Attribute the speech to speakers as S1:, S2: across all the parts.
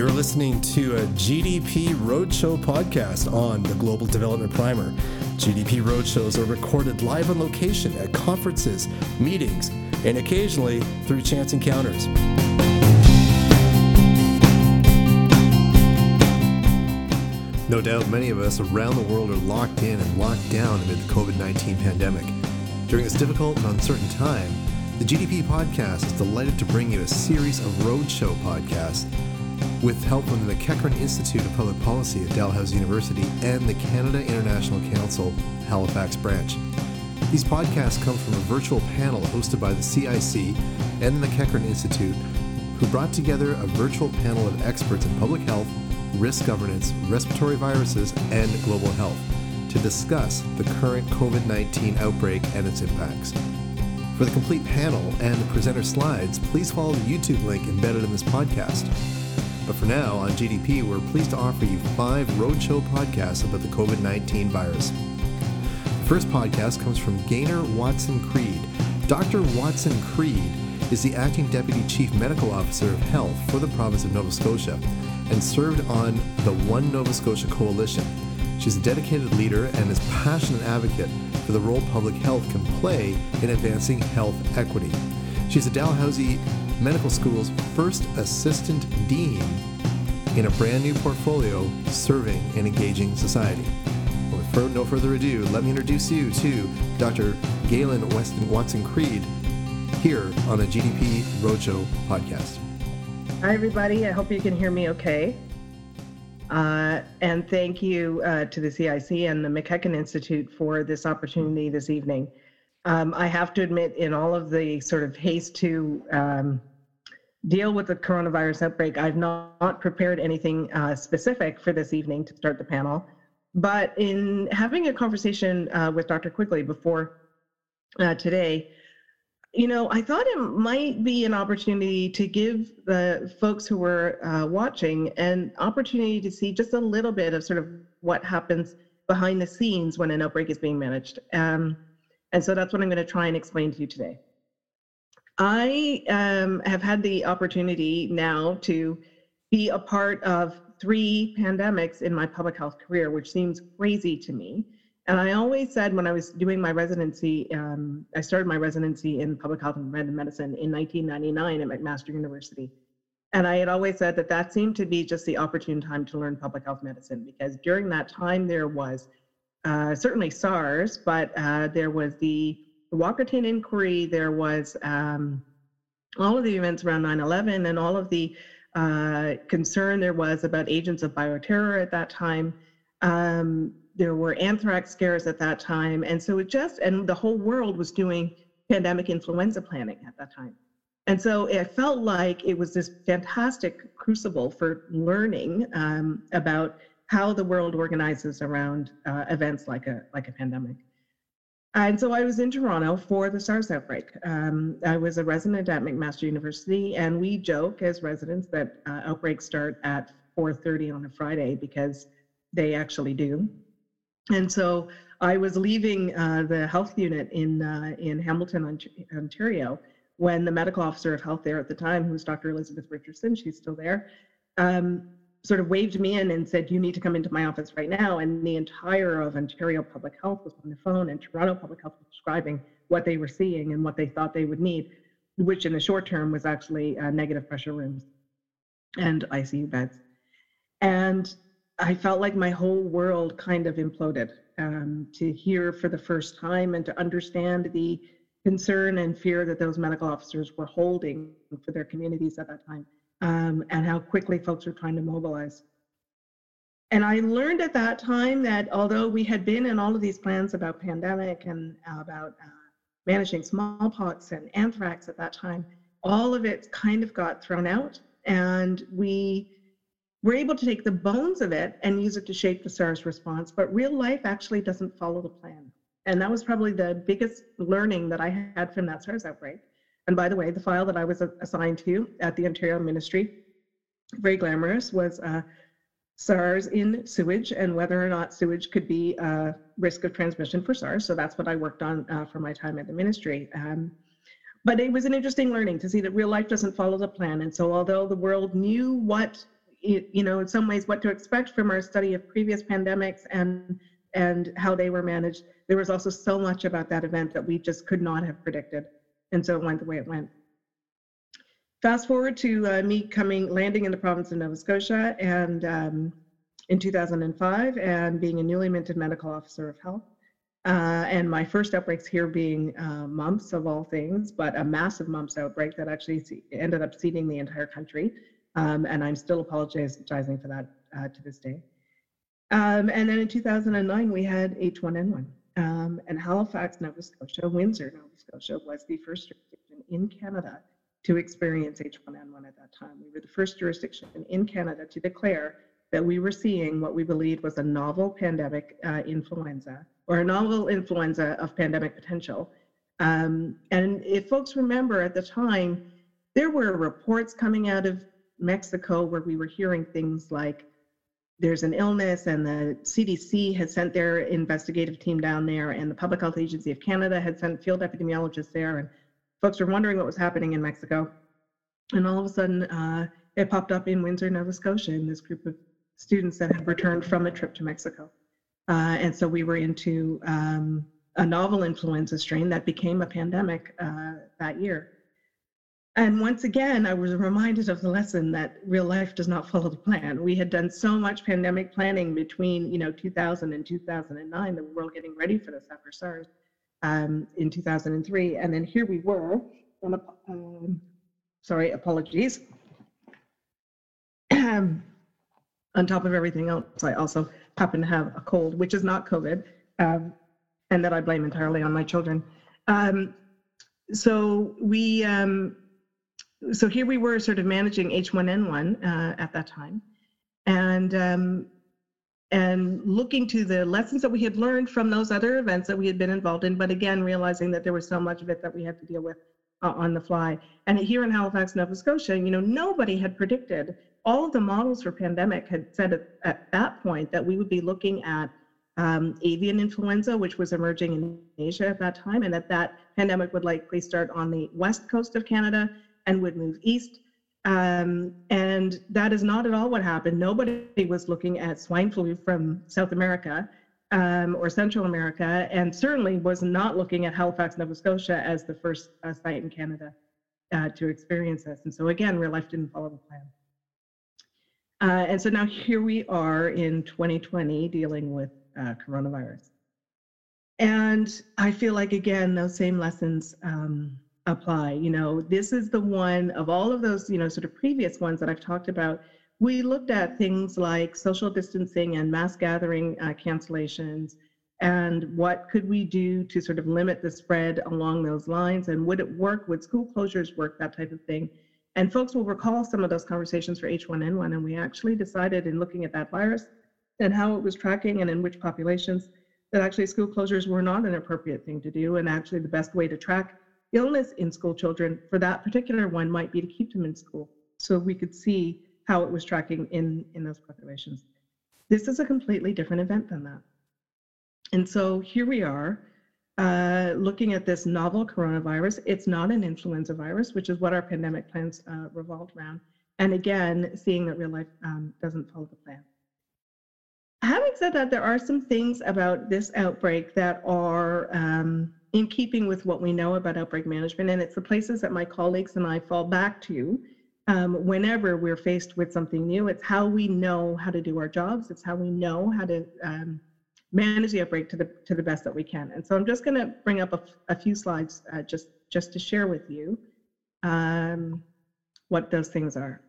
S1: You're listening to a GDP Roadshow podcast on the Global Development Primer. GDP Roadshows are recorded live on location at conferences, meetings, and occasionally through chance encounters. No doubt many of us around the world are locked in and locked down amid the COVID 19 pandemic. During this difficult and uncertain time, the GDP podcast is delighted to bring you a series of roadshow podcasts with help from the MacEachen Institute of Public Policy at Dalhousie University and the Canadian International Council Halifax branch. These podcasts come from a virtual panel hosted by the CIC and the MacEachen Institute, who brought together a virtual panel of experts in public health risk governance, respiratory viruses, and global health to discuss the current COVID 19 outbreak and its impacts. For the complete panel and the presenter slides, please follow the YouTube link embedded in this podcast. But for now, on GDP, we're pleased to offer you five roadshow podcasts about the COVID 19 virus. The first podcast comes from Gaynor Watson Creed. Dr. Watson Creed is the acting deputy chief medical officer of health for the province of Nova Scotia and served on the One Nova Scotia Coalition. She's a dedicated leader and is passionate advocate for the role public health can play in advancing health equity. She's a Dalhousie Medical School's first assistant dean in a brand new portfolio serving and engaging society. With no further ado, let me introduce you to Dr. Galen Weston Watson Creed here on the GDP Roadshow podcast.
S2: Hi, everybody. I hope you can hear me okay. Uh, and thank you uh, to the CIC and the MacEachen Institute for this opportunity this evening. Um, I have to admit, in all of the sort of haste to um, deal with the coronavirus outbreak, I've not prepared anything uh, specific for this evening to start the panel. But in having a conversation uh, with Dr. Quigley before uh, today, you know, I thought it might be an opportunity to give the folks who were uh, watching an opportunity to see just a little bit of sort of what happens behind the scenes when an outbreak is being managed. Um, and so that's what I'm going to try and explain to you today. I um, have had the opportunity now to be a part of three pandemics in my public health career, which seems crazy to me. And I always said when I was doing my residency, um, I started my residency in public health and medicine in 1999 at McMaster University. And I had always said that that seemed to be just the opportune time to learn public health medicine because during that time there was uh, certainly SARS, but uh, there was the Walkerton inquiry, there was um, all of the events around 9 11, and all of the uh, concern there was about agents of bioterror at that time. Um, there were anthrax scares at that time. And so it just, and the whole world was doing pandemic influenza planning at that time. And so it felt like it was this fantastic crucible for learning um, about how the world organizes around uh, events like a like a pandemic. And so I was in Toronto for the SARS outbreak. Um, I was a resident at McMaster University, and we joke as residents that uh, outbreaks start at 4:30 on a Friday because they actually do. And so I was leaving uh, the health unit in uh, in Hamilton, Ontario, when the medical officer of health there at the time, who was Dr. Elizabeth Richardson, she's still there, um, sort of waved me in and said, "You need to come into my office right now." And the entire of Ontario Public Health was on the phone, and Toronto Public Health was describing what they were seeing and what they thought they would need, which in the short term was actually uh, negative pressure rooms and ICU beds. And I felt like my whole world kind of imploded um, to hear for the first time and to understand the concern and fear that those medical officers were holding for their communities at that time um, and how quickly folks were trying to mobilize. And I learned at that time that although we had been in all of these plans about pandemic and about uh, managing smallpox and anthrax at that time, all of it kind of got thrown out. And we we're able to take the bones of it and use it to shape the SARS response, but real life actually doesn't follow the plan. And that was probably the biggest learning that I had from that SARS outbreak. And by the way, the file that I was assigned to at the Ontario Ministry, very glamorous, was uh, SARS in sewage and whether or not sewage could be a risk of transmission for SARS. So that's what I worked on uh, for my time at the ministry. Um, but it was an interesting learning to see that real life doesn't follow the plan. And so although the world knew what you know, in some ways, what to expect from our study of previous pandemics and and how they were managed. There was also so much about that event that we just could not have predicted, and so it went the way it went. Fast forward to uh, me coming, landing in the province of Nova Scotia, and um, in 2005, and being a newly minted medical officer of health. Uh, and my first outbreaks here being uh, mumps of all things, but a massive mumps outbreak that actually ended up seeding the entire country. Um, and I'm still apologizing for that uh, to this day. Um, and then in 2009, we had H1N1. Um, and Halifax, Nova Scotia, Windsor, Nova Scotia was the first jurisdiction in Canada to experience H1N1 at that time. We were the first jurisdiction in Canada to declare that we were seeing what we believed was a novel pandemic uh, influenza or a novel influenza of pandemic potential. Um, and if folks remember at the time, there were reports coming out of Mexico where we were hearing things like there's an illness and the CDC has sent their investigative team down there and the Public Health Agency of Canada had sent field epidemiologists there and folks were wondering what was happening in Mexico. And all of a sudden, uh, it popped up in Windsor, Nova Scotia in this group of students that had returned from a trip to Mexico. Uh, and so we were into um, a novel influenza strain that became a pandemic uh, that year. And once again, I was reminded of the lesson that real life does not follow the plan. We had done so much pandemic planning between, you know, 2000 and 2009, the world getting ready for this after SARS um, in 2003. And then here we were, on um, sorry, apologies. on top of everything else, I also happen to have a cold, which is not COVID, um, and that I blame entirely on my children. Um, so we, um, so here we were sort of managing H1N1 uh, at that time, and um, and looking to the lessons that we had learned from those other events that we had been involved in, but again realizing that there was so much of it that we had to deal with uh, on the fly. And here in Halifax, Nova Scotia, you know, nobody had predicted. All of the models for pandemic had said at, at that point that we would be looking at um, avian influenza, which was emerging in Asia at that time, and that that pandemic would likely start on the west coast of Canada and would move east. Um, and that is not at all what happened. Nobody was looking at swine flu from South America um, or Central America, and certainly was not looking at Halifax, Nova Scotia as the first uh, site in Canada uh, to experience this. And so again, real life didn't follow the plan. Uh, and so now here we are in 2020 dealing with uh, coronavirus. And I feel like, again, those same lessons um, apply. You know, this is the one of all of those, you know, sort of previous ones that I've talked about. We looked at things like social distancing and mass gathering uh, cancellations and what could we do to sort of limit the spread along those lines and would it work would school closures work that type of thing and folks will recall some of those conversations for H1N1, and we actually decided in looking at that virus and how it was tracking and in which populations that actually school closures were not an appropriate thing to do. And actually, the best way to track illness in school children for that particular one might be to keep them in school so we could see how it was tracking in, in those populations. This is a completely different event than that. And so here we are uh, looking at this novel coronavirus. It's not an influenza virus, which is what our pandemic plans uh, revolved around. And again, seeing that real life um, doesn't follow the plan. Having said that, there are some things about this outbreak that are um, in keeping with what we know about outbreak management, and it's the places that my colleagues and I fall back to um, whenever we're faced with something new. It's how we know how to do our jobs. It's how we know how to um, manage the outbreak to the to the best that we can. And so I'm just going to bring up a, few slides uh, just just to share with you um, what those things are.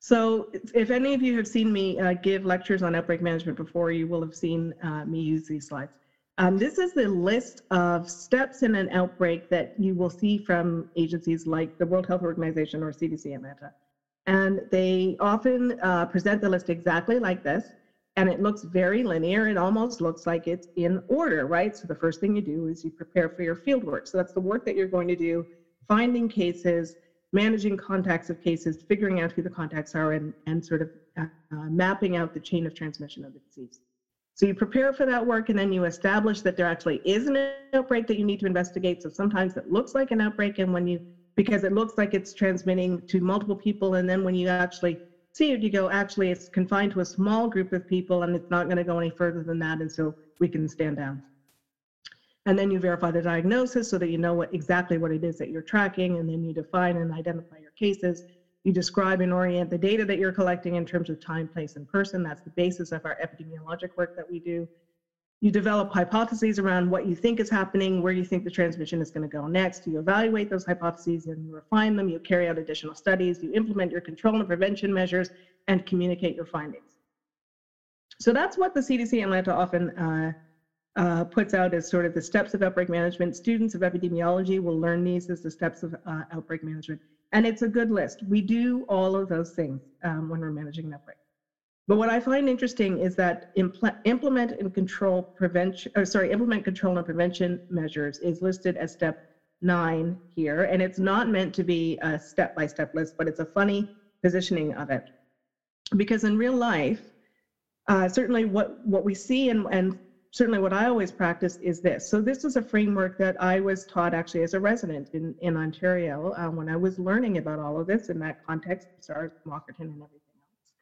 S2: So if any of you have seen me uh, give lectures on outbreak management before, you will have seen uh, me use these slides. Um, this is the list of steps in an outbreak that you will see from agencies like the World Health Organization or CDC Atlanta. And they often uh, present the list exactly like this and it looks very linear. It almost looks like it's in order, right? So the first thing you do is you prepare for your field work. So that's the work that you're going to do, finding cases, managing contacts of cases, figuring out who the contacts are, and, and sort of uh, mapping out the chain of transmission of the disease. So you prepare for that work and then you establish that there actually is an outbreak that you need to investigate. So sometimes it looks like an outbreak and when you, because it looks like it's transmitting to multiple people and then when you actually see it, you go, actually, it's confined to a small group of people and it's not going to go any further than that. And so we can stand down. And then you verify the diagnosis so that you know what exactly what it is that you're tracking. And then you define and identify your cases. You describe and orient the data that you're collecting in terms of time, place, and person. That's the basis of our epidemiologic work that we do. You develop hypotheses around what you think is happening, where you think the transmission is going to go next. You evaluate those hypotheses and you refine them. You carry out additional studies. You implement your control and prevention measures and communicate your findings. So that's what the CDC Atlanta often uh, uh, puts out as sort of the steps of outbreak management. Students of epidemiology will learn these as the steps of uh, outbreak management. And it's a good list. We do all of those things um, when we're managing an. But what I find interesting is that impl- implement and control prevention, or sorry, implement control and prevention measures is listed as step nine here, and it's not meant to be a step-by-step list, but it's a funny positioning of it, because in real life, uh, certainly what what we see and and certainly what I always practice is this. So this is a framework that I was taught actually as a resident in in Ontario uh, when I was learning about all of this in that context, SARS, Walkerton, and everything. Else.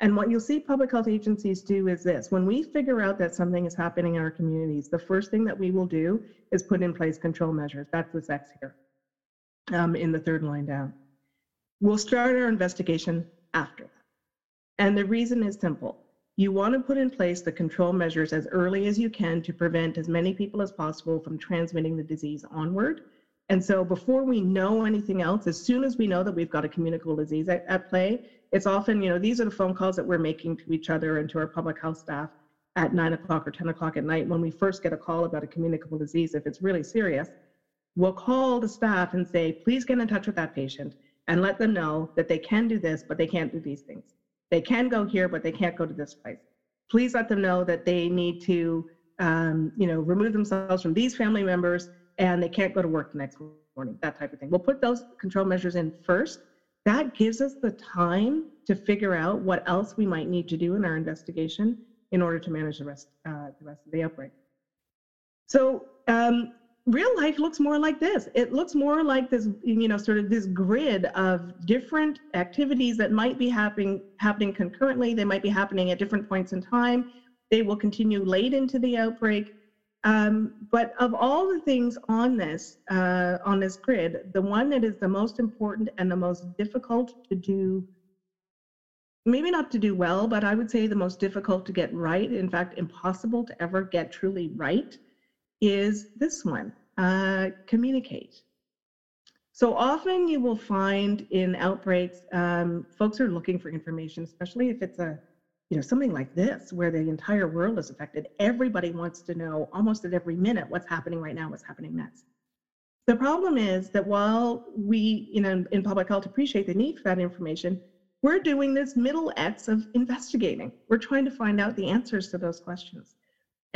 S2: And what you'll see public health agencies do is this when we figure out that something is happening in our communities, the first thing that we will do is put in place control measures. That's this X here um, in the third line down. We'll start our investigation after that. And the reason is simple. You want to put in place the control measures as early as you can to prevent as many people as possible from transmitting the disease onward. And so before we know anything else, as soon as we know that we've got a communicable disease at, at play, it's often, you know, these are the phone calls that we're making to each other and to our public health staff at nine o'clock or 10 o'clock at night when we first get a call about a communicable disease, if it's really serious, we'll call the staff and say, please get in touch with that patient and let them know that they can do this, but they can't do these things. They can go here, but they can't go to this place. Please let them know that they need to, um, you know, remove themselves from these family members and they can't go to work the next morning, that type of thing. We'll put those control measures in first that gives us the time to figure out what else we might need to do in our investigation in order to manage the rest, uh, the rest of the outbreak. So um, real life looks more like this. It looks more like this, you know, sort of this grid of different activities that might be happening happening concurrently. They might be happening at different points in time. They will continue late into the outbreak. Um, but of all the things on this uh, on this grid, the one that is the most important and the most difficult to do, maybe not to do well, but I would say the most difficult to get right, in fact, impossible to ever get truly right, is this one, uh, communicate. So often you will find in outbreaks, um, folks are looking for information, especially if it's a you know, something like this, where the entire world is affected, everybody wants to know almost at every minute what's happening right now, what's happening next. The problem is that while we, you know, in public health appreciate the need for that information, we're doing this middle X of investigating. We're trying to find out the answers to those questions.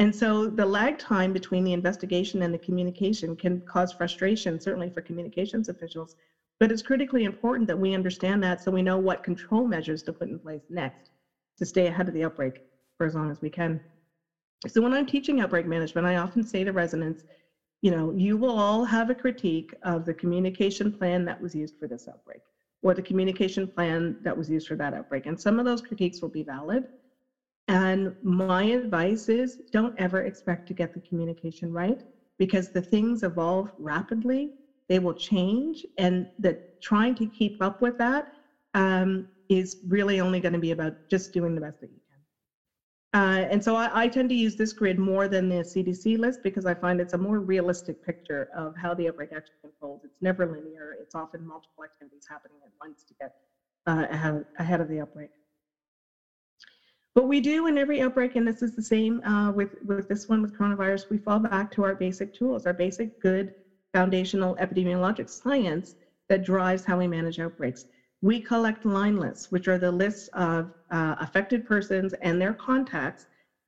S2: And so the lag time between the investigation and the communication can cause frustration, certainly for communications officials. But it's critically important that we understand that so we know what control measures to put in place next to stay ahead of the outbreak for as long as we can. So when I'm teaching outbreak management, I often say to residents, you know, you will all have a critique of the communication plan that was used for this outbreak or the communication plan that was used for that outbreak. And some of those critiques will be valid. And my advice is don't ever expect to get the communication right because the things evolve rapidly, they will change, and that trying to keep up with that um, is really only going to be about just doing the best that you can. Uh, and so I, I, tend to use this grid more than the CDC list because I find it's a more realistic picture of how the outbreak actually unfolds. It's never linear. It's often multiple activities happening at once to get uh, ahead, ahead of the outbreak. But we do in every outbreak, and this is the same uh, with, with this one with coronavirus, we fall back to our basic tools, our basic good foundational epidemiologic science that drives how we manage outbreaks. We collect line lists, which are the lists of uh, affected persons and their contacts,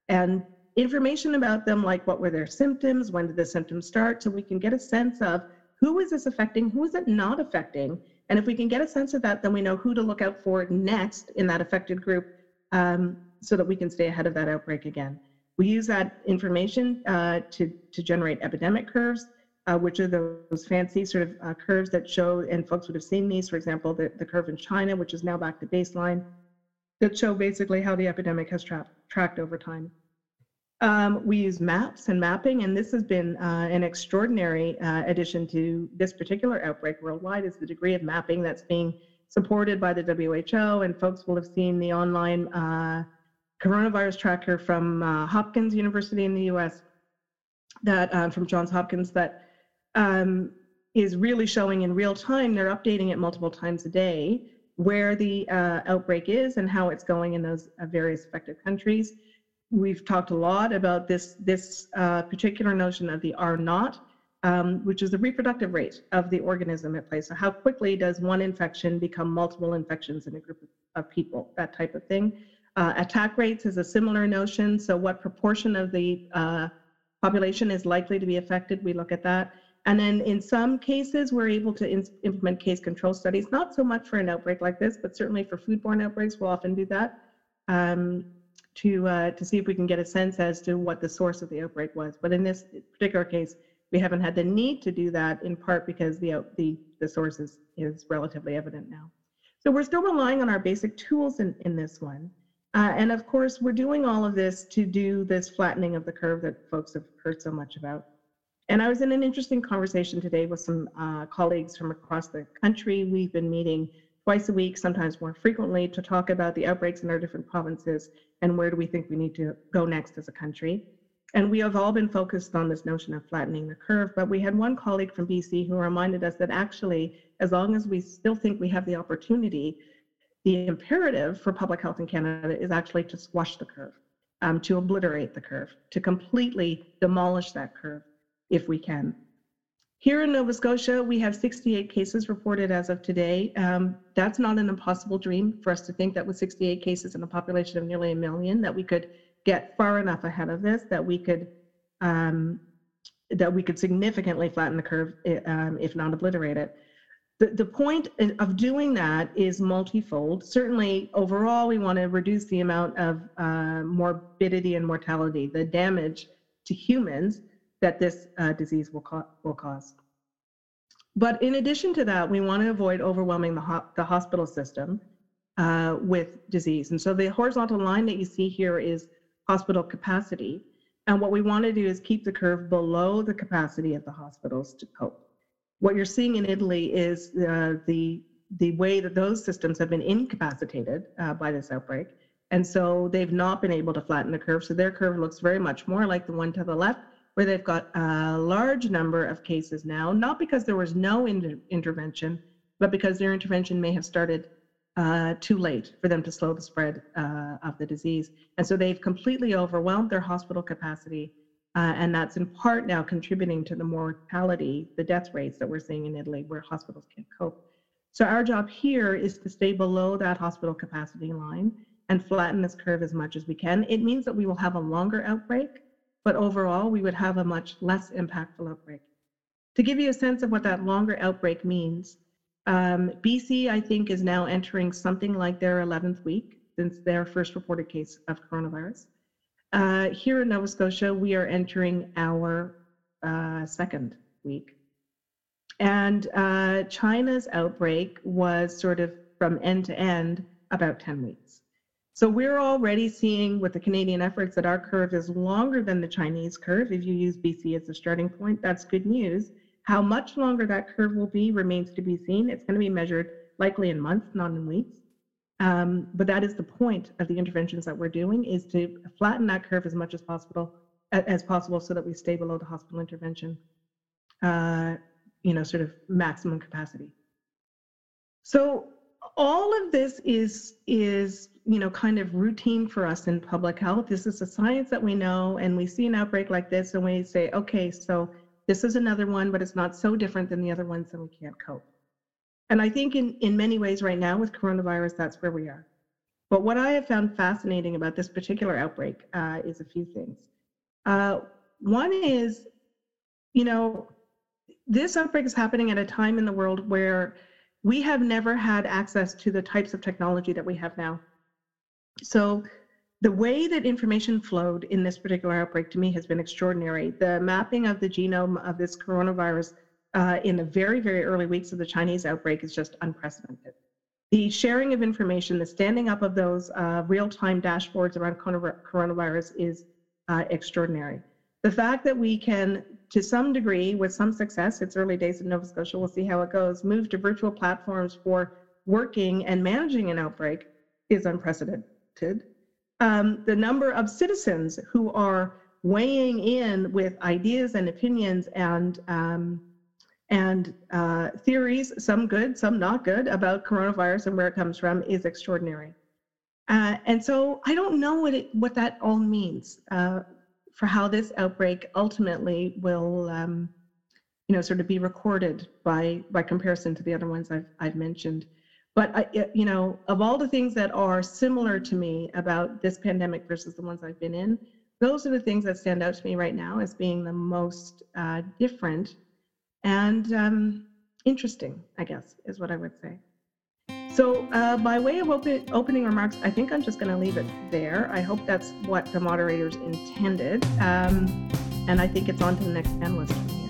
S2: and information about them, like what were their symptoms, when did the symptoms start, so we can get a sense of who is this affecting, who is it not affecting, and if we can get a sense of that, then we know who to look out for next in that affected group um, so that we can stay ahead of that outbreak again. We use that information uh, to, to generate epidemic curves uh, which are those fancy sort of uh, curves that show, and folks would have seen these, for example, the, the curve in China, which is now back to baseline, that show basically how the epidemic has tra tracked over time. Um, we use maps and mapping, and this has been uh, an extraordinary uh, addition to this particular outbreak worldwide is the degree of mapping that's being supported by the WHO, and folks will have seen the online uh, coronavirus tracker from uh, Hopkins University in the US, that uh, from Johns Hopkins, that um, is really showing in real time, they're updating it multiple times a day, where the uh, outbreak is and how it's going in those various affected countries we've talked a lot about this this uh, particular notion of the R naught, um, which is the reproductive rate of the organism at play. So how quickly does one infection become multiple infections in a group of people? That type of thing. Uh, attack rates is a similar notion. So what proportion of the uh, population is likely to be affected? We look at that. And then in some cases, we're able to in implement case control studies, not so much for an outbreak like this, but certainly for foodborne outbreaks, we'll often do that. Um, to uh, to see if we can get a sense as to what the source of the outbreak was. But in this particular case, we haven't had the need to do that in part because the the the source is, is relatively evident now. So we're still relying on our basic tools in, in this one. Uh, and of course, we're doing all of this to do this flattening of the curve that folks have heard so much about. And I was in an interesting conversation today with some uh, colleagues from across the country. We've been meeting twice a week, sometimes more frequently, to talk about the outbreaks in our different provinces and where do we think we need to go next as a country. And we have all been focused on this notion of flattening the curve, but we had one colleague from BC who reminded us that actually, as long as we still think we have the opportunity, the imperative for public health in Canada is actually to squash the curve, um, to obliterate the curve, to completely demolish that curve if we can. Here in Nova Scotia, we have 68 cases reported as of today. Um, that's not an impossible dream for us to think that with 68 cases in a population of nearly a million, that we could get far enough ahead of this, that we could um, that we could significantly flatten the curve, eh, um, if not obliterate it. The, the point of doing that is multifold. Certainly, overall, we want to reduce the amount of uh, morbidity and mortality, the damage to humans that this uh, disease will, co will cause. But in addition to that, we want to avoid overwhelming the, ho the hospital system uh, with disease. And so the horizontal line that you see here is hospital capacity. And what we want to do is keep the curve below the capacity of the hospitals to cope. What you're seeing in Italy is uh, the, the way that those systems have been incapacitated uh, by this outbreak. And so they've not been able to flatten the curve. So their curve looks very much more like the one to the left, where they've got a large number of cases now, not because there was no inter intervention, but because their intervention may have started uh, too late for them to slow the spread uh, of the disease. And so they've completely overwhelmed their hospital capacity. Uh, and that's in part now contributing to the mortality, the death rates that we're seeing in Italy, where hospitals can't cope. So our job here is to stay below that hospital capacity line and flatten this curve as much as we can. It means that we will have a longer outbreak but overall, we would have a much less impactful outbreak. To give you a sense of what that longer outbreak means, um, BC, I think, is now entering something like their 11th week since their first reported case of coronavirus. Uh, here in Nova Scotia, we are entering our uh, second week. And uh, China's outbreak was sort of from end to end about 10 weeks. So we're already seeing with the Canadian efforts that our curve is longer than the Chinese curve. If you use BC as a starting point, that's good news. How much longer that curve will be remains to be seen. It's going to be measured likely in months, not in weeks. Um, but that is the point of the interventions that we're doing is to flatten that curve as much as possible as possible so that we stay below the hospital intervention, uh, you know, sort of maximum capacity. So all of this is is you know kind of routine for us in public health this is a science that we know and we see an outbreak like this and we say okay so this is another one but it's not so different than the other ones and we can't cope and i think in in many ways right now with coronavirus that's where we are but what i have found fascinating about this particular outbreak uh, is a few things uh, one is you know this outbreak is happening at a time in the world where we have never had access to the types of technology that we have now. So the way that information flowed in this particular outbreak to me has been extraordinary. The mapping of the genome of this coronavirus uh, in the very, very early weeks of the Chinese outbreak is just unprecedented. The sharing of information, the standing up of those uh, real time dashboards around coronavirus is uh, extraordinary. The fact that we can, to some degree, with some success, it's early days in Nova Scotia, we'll see how it goes, move to virtual platforms for working and managing an outbreak is unprecedented um, the number of citizens who are weighing in with ideas and opinions and um, and uh, theories, some good, some not good, about coronavirus and where it comes from is extraordinary. Uh, and so I don't know what it what that all means uh, for how this outbreak ultimately will, um, you know, sort of be recorded by by comparison to the other ones I've I've mentioned. But I, you know, of all the things that are similar to me about this pandemic versus the ones I've been in, those are the things that stand out to me right now as being the most uh, different and um, interesting, I guess, is what I would say. So, uh, by way of open, opening remarks, I think I'm just going to leave it there. I hope that's what the moderators intended. Um, and I think it's on to the next panelist.